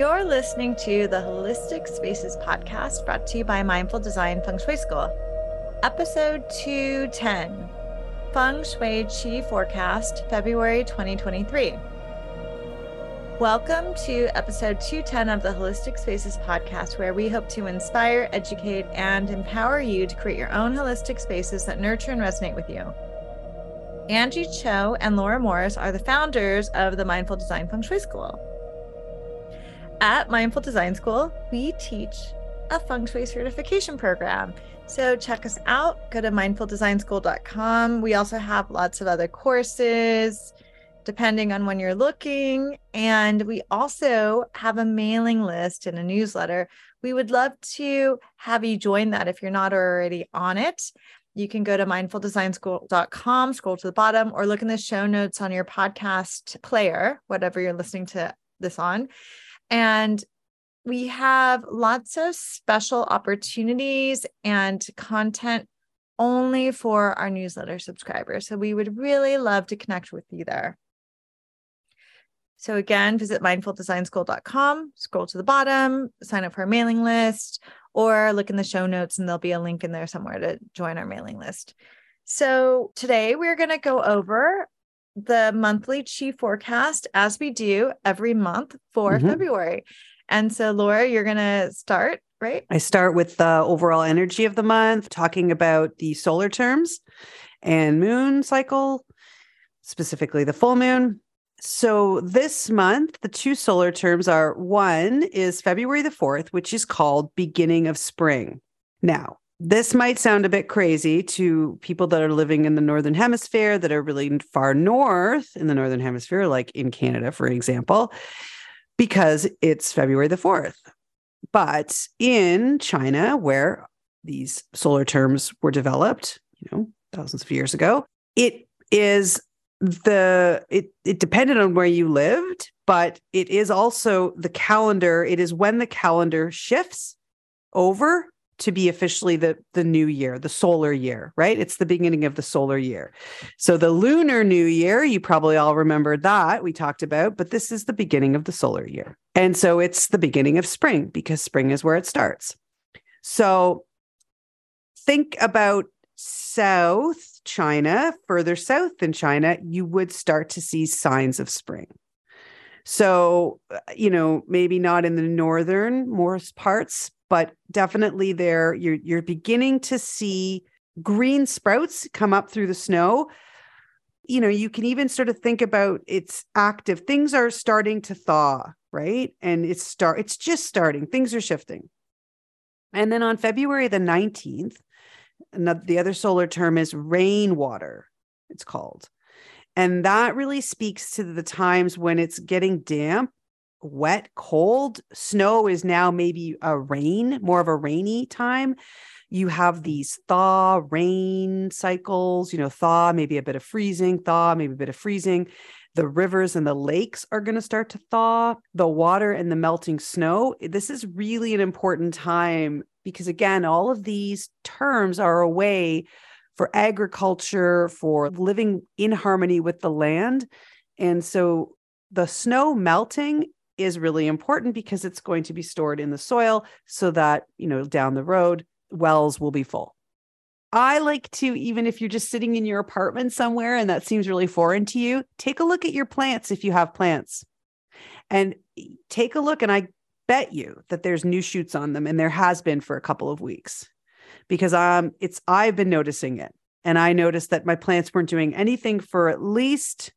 You're listening to the Holistic Spaces podcast brought to you by Mindful Design Feng Shui School. Episode 210 Feng Shui Qi Forecast, February 2023. Welcome to episode 210 of the Holistic Spaces podcast, where we hope to inspire, educate, and empower you to create your own holistic spaces that nurture and resonate with you. Angie Cho and Laura Morris are the founders of the Mindful Design Feng Shui School. At Mindful Design School, we teach a feng shui certification program. So check us out. Go to mindfuldesignschool.com. We also have lots of other courses depending on when you're looking. And we also have a mailing list and a newsletter. We would love to have you join that if you're not already on it. You can go to mindfuldesignschool.com, scroll to the bottom, or look in the show notes on your podcast player, whatever you're listening to this on. And we have lots of special opportunities and content only for our newsletter subscribers. So we would really love to connect with you there. So again, visit mindfuldesignschool.com, scroll to the bottom, sign up for our mailing list, or look in the show notes and there'll be a link in there somewhere to join our mailing list. So today we're going to go over the monthly chi forecast as we do every month for mm-hmm. February. And so, Laura, you're going to start, right? I start with the overall energy of the month, talking about the solar terms and moon cycle, specifically the full moon. So, this month, the two solar terms are one is February the 4th, which is called beginning of spring. Now, this might sound a bit crazy to people that are living in the northern hemisphere that are really far north in the northern hemisphere like in Canada for example because it's February the 4th but in China where these solar terms were developed you know thousands of years ago it is the it it depended on where you lived but it is also the calendar it is when the calendar shifts over to be officially the the new year, the solar year, right? It's the beginning of the solar year. So the lunar new year, you probably all remember that we talked about, but this is the beginning of the solar year. And so it's the beginning of spring because spring is where it starts. So think about South China, further south than China, you would start to see signs of spring. So, uh, you know, maybe not in the northern most parts, but definitely there you're you're beginning to see green sprouts come up through the snow. You know you can even sort of think about it's active things are starting to thaw right? And it's start it's just starting things are shifting. And then on february the 19th the other solar term is rainwater it's called. And that really speaks to the times when it's getting damp wet, cold. Snow is now maybe a rain, more of a rainy time. You have mm. these thaw, rain cycles, you know, thaw, maybe a bit of freezing, thaw, maybe a bit of freezing. The rivers and the lakes are going to start to thaw, the water and the melting snow. Eh, this is really an important time because, again, all of these terms are a way for agriculture, for living in harmony with the land. And so the snow melting is really important because it's going to be stored in the soil so that, you know, down the road, wells will be full. I like to, even if you're just sitting in your apartment somewhere and that seems really foreign to you, take a look at your plants if you have plants and take a look. And I bet you that there's new shoots on them. And there has been for a couple of weeks because um, it's, I've been noticing it. And I noticed that my plants weren't doing anything for at least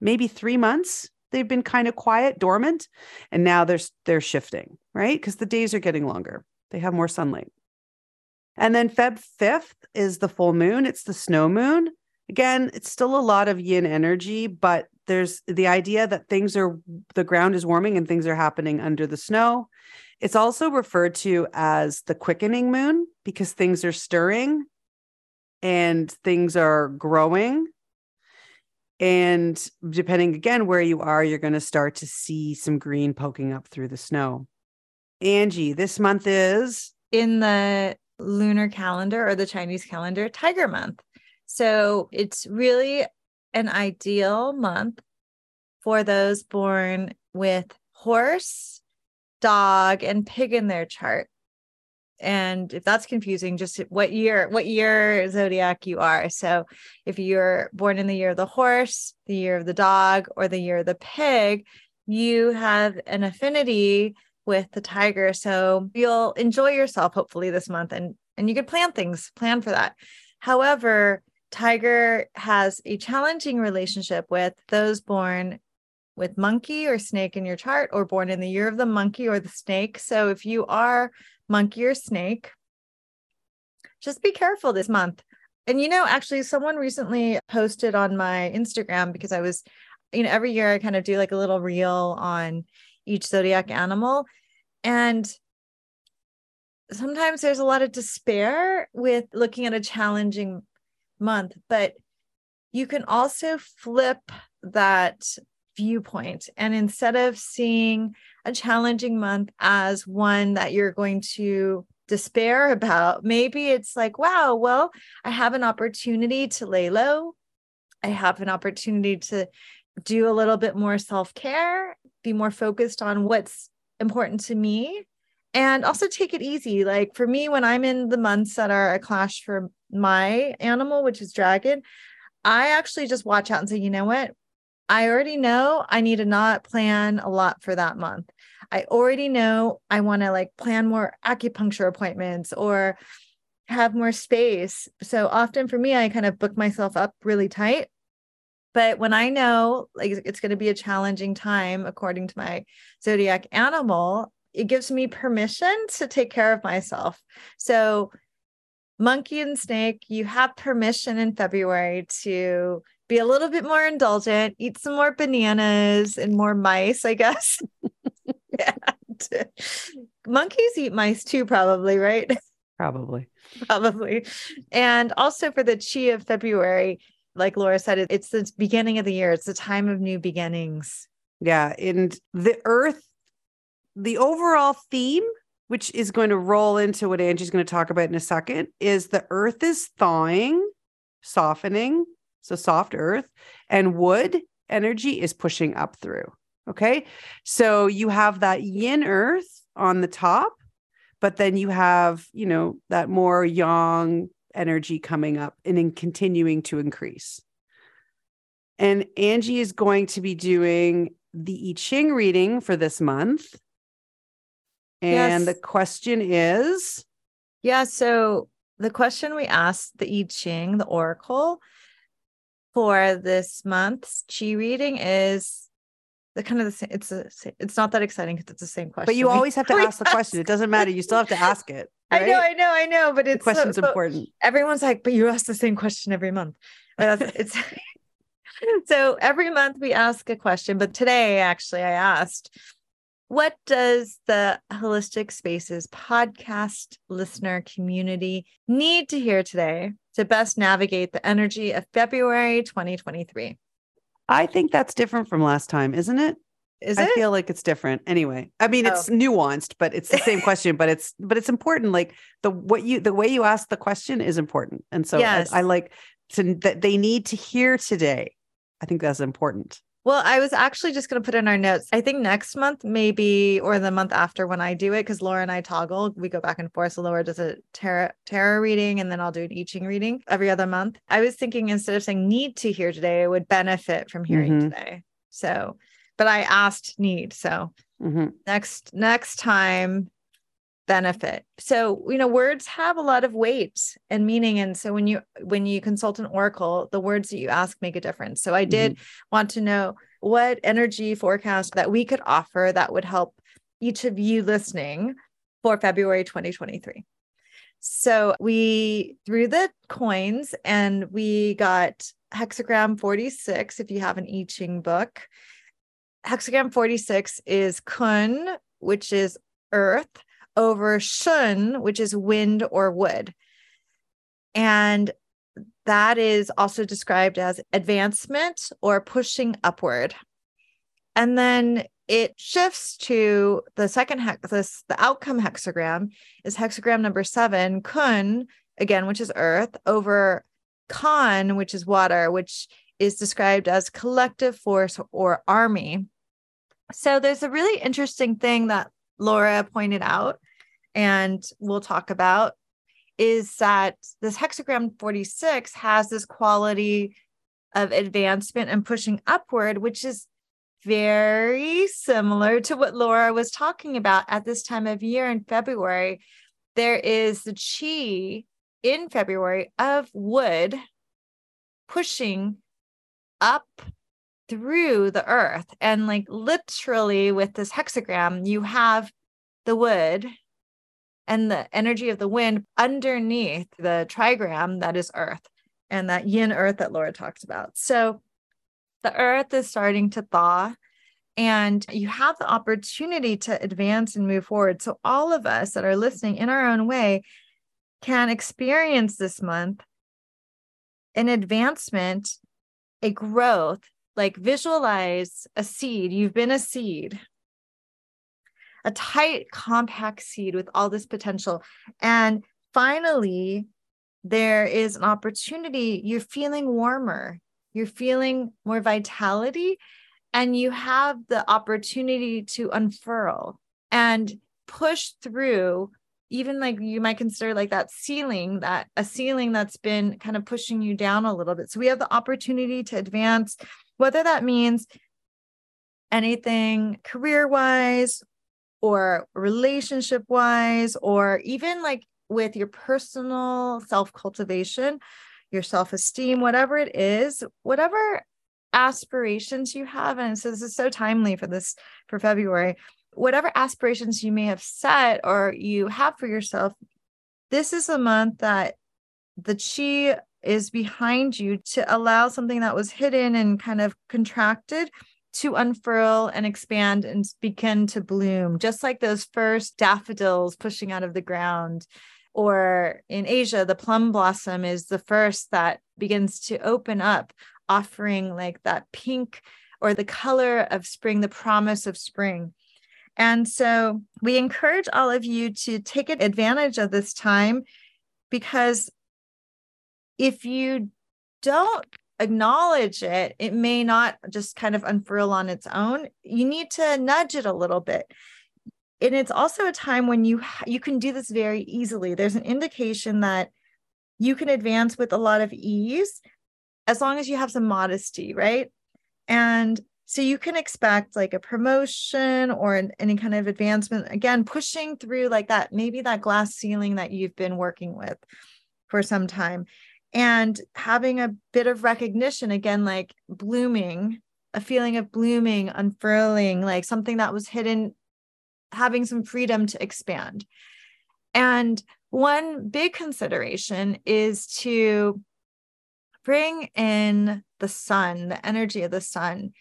maybe three months they've been kind of quiet, dormant, and now they're they're shifting, right? Because the days are getting longer. They have more sunlight. And then Feb 5th is the full moon. It's the snow moon. Again, it's still a lot of yin energy, but there's the idea that things are the ground is warming and things are happening under the snow. It's also referred to as the quickening moon because things are stirring and things are growing and depending again where you are, you're going to start to see some green poking up through the snow. Angie, this month is in the lunar calendar or the Chinese calendar, Tiger Month. So it's really an ideal month for those born with horse dog, and pig in their chart. And if that's confusing, just what year, what year zodiac you are. So if you're born in the year of the horse, the year of the dog, or the year of the pig, you have an affinity with the tiger. So you'll enjoy yourself hopefully this month and and you could plan things, plan for that. However, tiger has a challenging relationship with those born with monkey or snake in your chart or born in the year of the monkey or the snake. So if you are monkey or snake, just be careful this month. And you know, actually, someone recently posted on my Instagram because I was, you know, every year I kind of do like a little reel on each zodiac animal. And sometimes there's a lot of despair with looking at a challenging month, but you can also flip that viewpoint. And instead of seeing a challenging month as one that you're going to despair about, maybe it's like, wow, well, I have an opportunity to lay low. I have an opportunity to do a little bit more self care, be more focused on what's important to me, and also take it easy. Like for me, when I'm in the months that are a clash for my animal, which is dragon, I actually just watch out and say, you know what? I already know I need to not plan a lot for that month. I already know I want to like plan more acupuncture appointments or have more space. So often for me, I kind of book myself up really tight. But when I know like it's going to be a challenging time according to my zodiac animal, it gives me permission to take care of myself. So monkey and snake, you have permission in February to be a little bit more indulgent, eat some more bananas and more mice, I guess. monkeys eat mice too, probably, right? Probably. probably. And also for the chi of February, like Laura said, it's the beginning of the year, it's the time of new beginnings. Yeah. And the earth, the overall theme which is going to roll into what Angie's going to talk about in a second, is the earth is thawing, softening, so soft earth, and wood energy is pushing up through. Okay. So you have that yin earth on the top, but then you have, you know, that more yang energy coming up and in continuing to increase. And Angie is going to be doing the I Ching reading for this month. And yes. the question is Yeah. So the question we asked the I Ching, the Oracle, for this month's Chi reading is the kind of the same. It's a, it's not that exciting because it's the same question. But you always have to ask the question. It doesn't matter. You still have to ask it. Right? I know, I know, I know. But it's the question's so, important. Everyone's like, but you ask the same question every month. It's so every month we ask a question. But today, actually, I asked what does the Holistic Spaces podcast listener community need to hear today to best navigate the energy of February 2023? I think that's different from last time, isn't it? Is it? I it? feel like it's different. Anyway, I mean, it's oh. nuanced, but it's the same question. But it's but it's important. Like the what you the way you ask the question is important, and so yes. I, I like to that they need to hear today. I think that's important. Well, I was actually just going to put in our notes. I think next month, maybe, or the month after when I do it, because Laura and I toggle, we go back and forth. So Laura does a tarot, tarot reading and then I'll do an I Ching reading every other month. I was thinking instead of saying need to hear today, I would benefit from hearing mm-hmm. today. So, but I asked need. So mm-hmm. next, next time, benefit. So, you know, words have a lot of weight and meaning and so when you when you consult an oracle, the words that you ask make a difference. So I did mm-hmm. want to know what energy forecast that we could offer that would help each of you listening for February 2023. So we threw the coins and we got hexagram 46 if you have an I Ching book. Hexagram 46 is kun, which is earth over shun, which is wind or wood. And that is also described as advancement or pushing upward. And then it shifts to the second hex, this, the outcome hexagram is hexagram number seven, kun, again, which is earth, over kan, which is water, which is described as collective force or army. So there's a really interesting thing that Laura pointed out, and we'll talk about, is that this hexagram 46 has this quality of advancement and pushing upward, which is very similar to what Laura was talking about at this time of year in February. There is the chi in February of wood pushing up through the earth. And like literally with this hexagram, you have the wood and the energy of the wind underneath the trigram that is earth and that yin earth that Laura talks about. So the earth is starting to thaw and you have the opportunity to advance and move forward. So, all of us that are listening in our own way can experience this month an advancement, a growth, like visualize a seed. You've been a seed, a tight, compact seed with all this potential. And finally, there is an opportunity. You're feeling warmer, you're feeling more vitality, and you have the opportunity to unfurl and push through even like you might consider like that ceiling that a ceiling that's been kind of pushing you down a little bit so we have the opportunity to advance whether that means anything career wise or relationship wise or even like with your personal self cultivation your self esteem whatever it is whatever aspirations you have and so this is so timely for this for february whatever aspirations you may have set or you have for yourself this is a month that the chi is behind you to allow something that was hidden and kind of contracted to unfurl and expand and begin to bloom just like those first daffodils pushing out of the ground or in Asia, the plum blossom is the first that begins to open up offering like that pink or the color of spring, the promise of spring. And so we encourage all of you to take advantage of this time because if you don't acknowledge it, it may not just kind of unfurl on its own. You need to nudge it a little bit. And it's also a time when you you can do this very easily. There's an indication that you can advance with a lot of ease as long as you have some modesty, right? And so you can expect like a promotion or an, any kind of advancement, again, pushing through like that, maybe that glass ceiling that you've been working with for some time and having a bit of recognition, again, like blooming, a feeling of blooming, unfurling, like something that was hidden, having some freedom to expand. And one big consideration is to bring in the sun, the energy of the sun.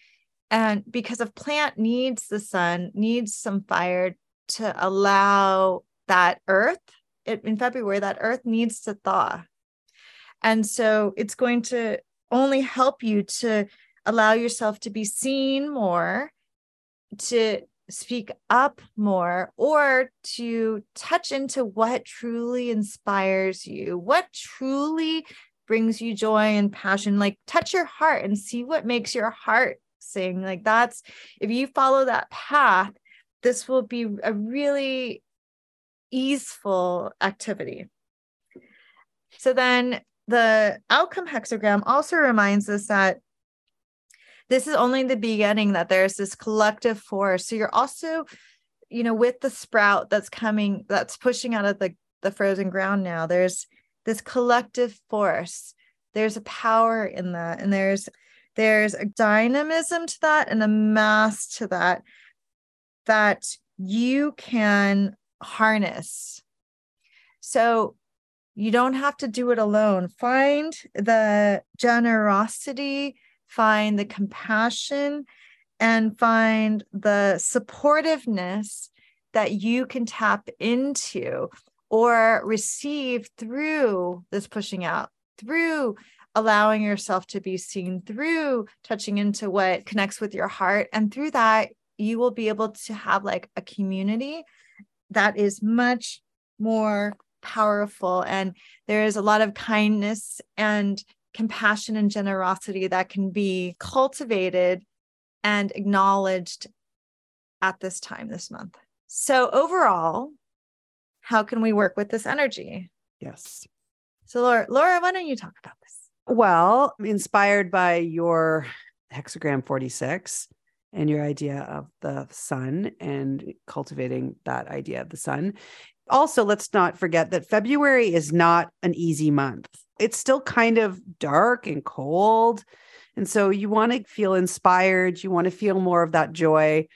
And because a plant needs the sun, needs some fire to allow that earth, it, in February, that earth needs to thaw. And so it's going to only help you to allow yourself to be seen more, to speak up more, or to touch into what truly inspires you, what truly brings you joy and passion. Like touch your heart and see what makes your heart sing. Like that's if you follow that path this will be a really easeful activity. So then the outcome hexagram also reminds us that this is only the beginning that there's this collective force. So you're also you know with the sprout that's coming that's pushing out of the the frozen ground now there's this collective force. There's a power in that and there's there's a dynamism to that and a mass to that that you can harness. So you don't have to do it alone find the generosity find the compassion and find the supportiveness that you can tap into or receive through this pushing out, through allowing yourself to be seen, through touching into what connects with your heart. And through that, you will be able to have like a community that is much more powerful. And there is a lot of kindness and compassion and generosity that can be cultivated and acknowledged at this time this month. So, overall, how can we work with this energy? Yes. So, Laura, Laura, why don't you talk about this? Well, inspired by your hexagram 46 and your idea of the sun and cultivating that idea of the sun. Also, let's not forget that February is not an easy month. It's still kind of dark and cold. And so you want to feel inspired, you want to feel more of that joy.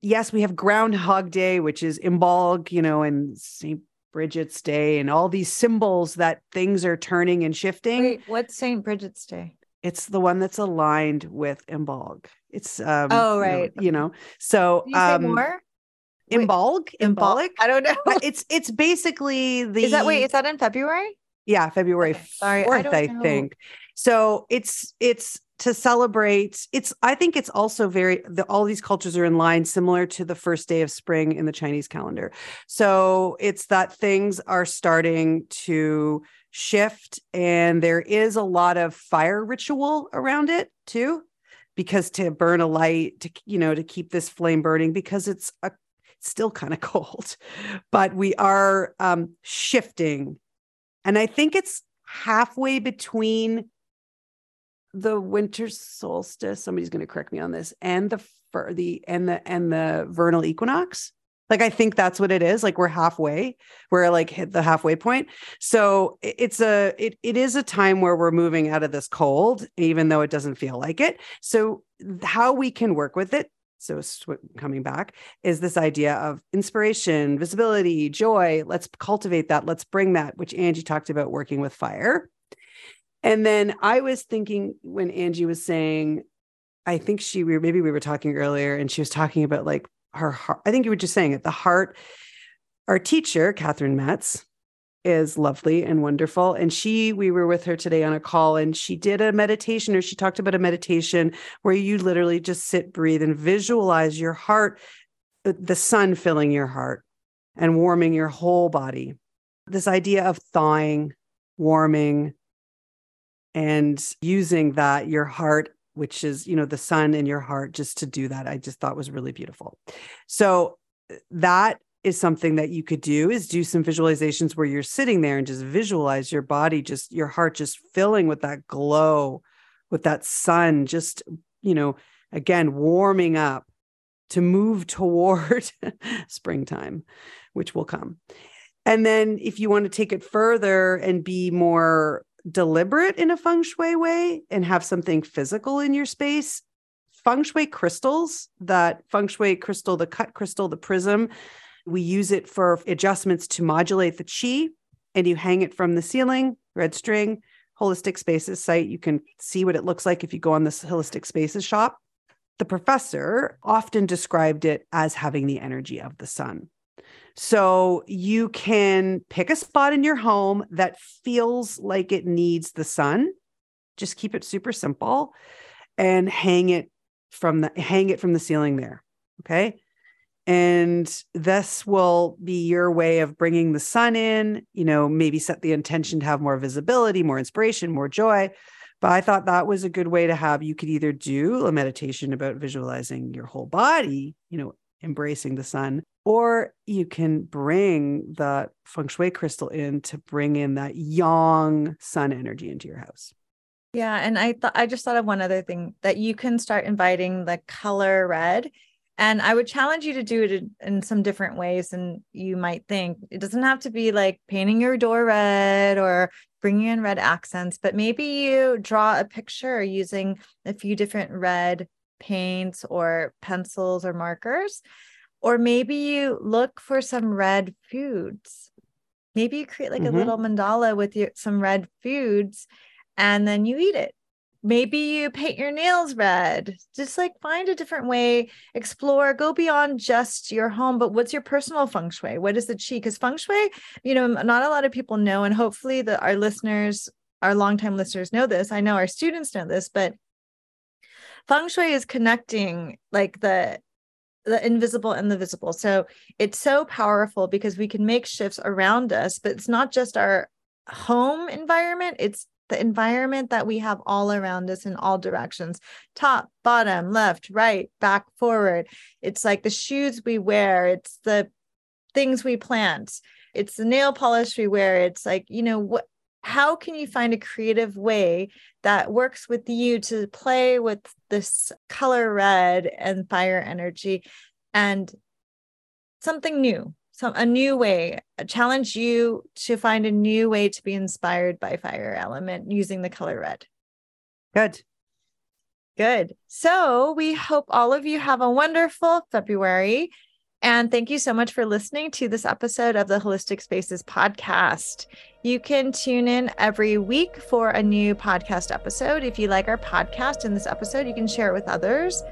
Yes, we have Groundhog Day, which is Imbolg, you know, and St. Bridget's Day and all these symbols that things are turning and shifting. Wait, what's St. Bridget's Day? It's the one that's aligned with Imbolg. It's um Oh, you know- right. You know, so Can you say um more? Imbolg, Imbol- Imbolic. I don't know. It's it's basically the Is that wait? Is that in February? yeah february Okay, sorry, I 4th don't I, think so it's it's to celebrate it's i think it's also very the, all these cultures are in line similar to the first day of spring in the chinese calendar so it's that things are starting to shift and there is a lot of fire ritual around it too because to burn a light to you know to keep this flame burning because it's a still kind of cold but we are um shifting and I think it's halfway between the winter solstice. Somebody's going to correct me on this, and the fir- the and the and the vernal equinox. Like I think that's what it is. Like we're halfway. We're like hit the halfway point. So it's a it it is a time where we're moving out of this cold, even though it doesn't feel like it. So how we can work with it. So coming back is this idea of inspiration, visibility, joy. Let's cultivate that. Let's bring that, which Angie talked about working with fire. And then I was thinking when Angie was saying, I think she, we maybe we were talking earlier and she was talking about like her heart. I think you were just saying it, the heart. Our teacher, Katherine Metz, is lovely and wonderful. And she, we were with her today on a call and she did a meditation or she talked about a meditation where you literally just sit, breathe, and visualize your heart, uh, the sun filling your heart and warming your whole body. This idea of thawing, warming, and using that, your heart, which is, you know, the sun in your heart, just to do that, I just thought was really beautiful. So uh, that is something that you could do is do some visualizations where you're sitting there and just visualize your body just your heart just filling with that glow with that sun just you know again warming up to move toward springtime which will come. And then if you want to take it further and be more deliberate in a feng shui way and have something physical in your space feng shui crystals that feng shui crystal the cut crystal the prism we use it for adjustments to modulate the chi, and you hang it from the ceiling, red string, Holistic Spaces site. You can see what it looks like if you go on this Holistic Spaces shop. The professor often described it as having the energy of the sun. So you can pick a spot in your home that feels like it needs the sun. Just keep it super simple and hang it from the hang it from the ceiling there. Okay and this will be your way of bringing the sun in you know maybe set the intention to have more visibility more inspiration more joy but i thought that was a good way to have you could either do a meditation about visualizing your whole body you know embracing the sun or you can bring the feng shui crystal in to bring in that yang sun energy into your house Yeah, and I thought I just thought of one other thing that you can start inviting the color red. And I would challenge you to do it in, some different ways than you might think. It doesn't have to be like painting your door red or bringing in red accents, but maybe you draw a picture using a few different red paints or pencils or markers. Or maybe you look for some red foods. Maybe you create like Mhm. a little mandala with your some red foods and then you eat it. Maybe you paint your nails red. Just like find a different way, explore, go beyond just your home. But what's your personal feng shui? What is the chi? Because feng shui, you know, not a lot of people know, and hopefully the our listeners, our longtime listeners know this. I know our students know this, but feng shui is connecting like the the invisible and the visible. So it's so powerful because we can make shifts around us, but it's not just our home environment, it's the environment that we have all around us in all directions top, bottom, left, right, back, forward. It's like the shoes we wear, it's the things we plant, it's the nail polish we wear. It's like, you know, what how can you find a creative way that works with you to play with this color red and fire energy and something new some a new way challenge you to find a new way to be inspired by fire element using the color red good good so we hope all of you have a wonderful february and thank you so much for listening to this episode of the Holistic Spaces podcast. You can tune in every week for a new podcast episode. If you like our podcast in this episode, you can share it with others.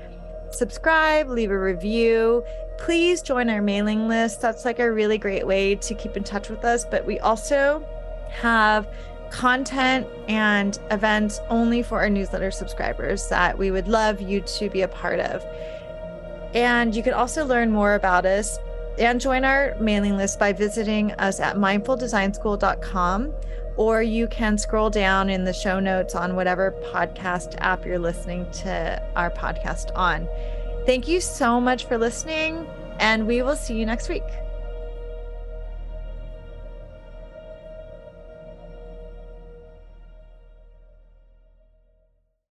Subscribe, leave a review. Please join our mailing list. That's like a really great way to keep in touch with us. But we also have content and events only for our newsletter subscribers that we would love you to be a part of. And you can also learn more about us and join our mailing list by visiting us at mindfuldesignschool.com or you can scroll down in the show notes on whatever podcast app you're listening to our podcast on. Thank you so much for listening, and we will see you next week.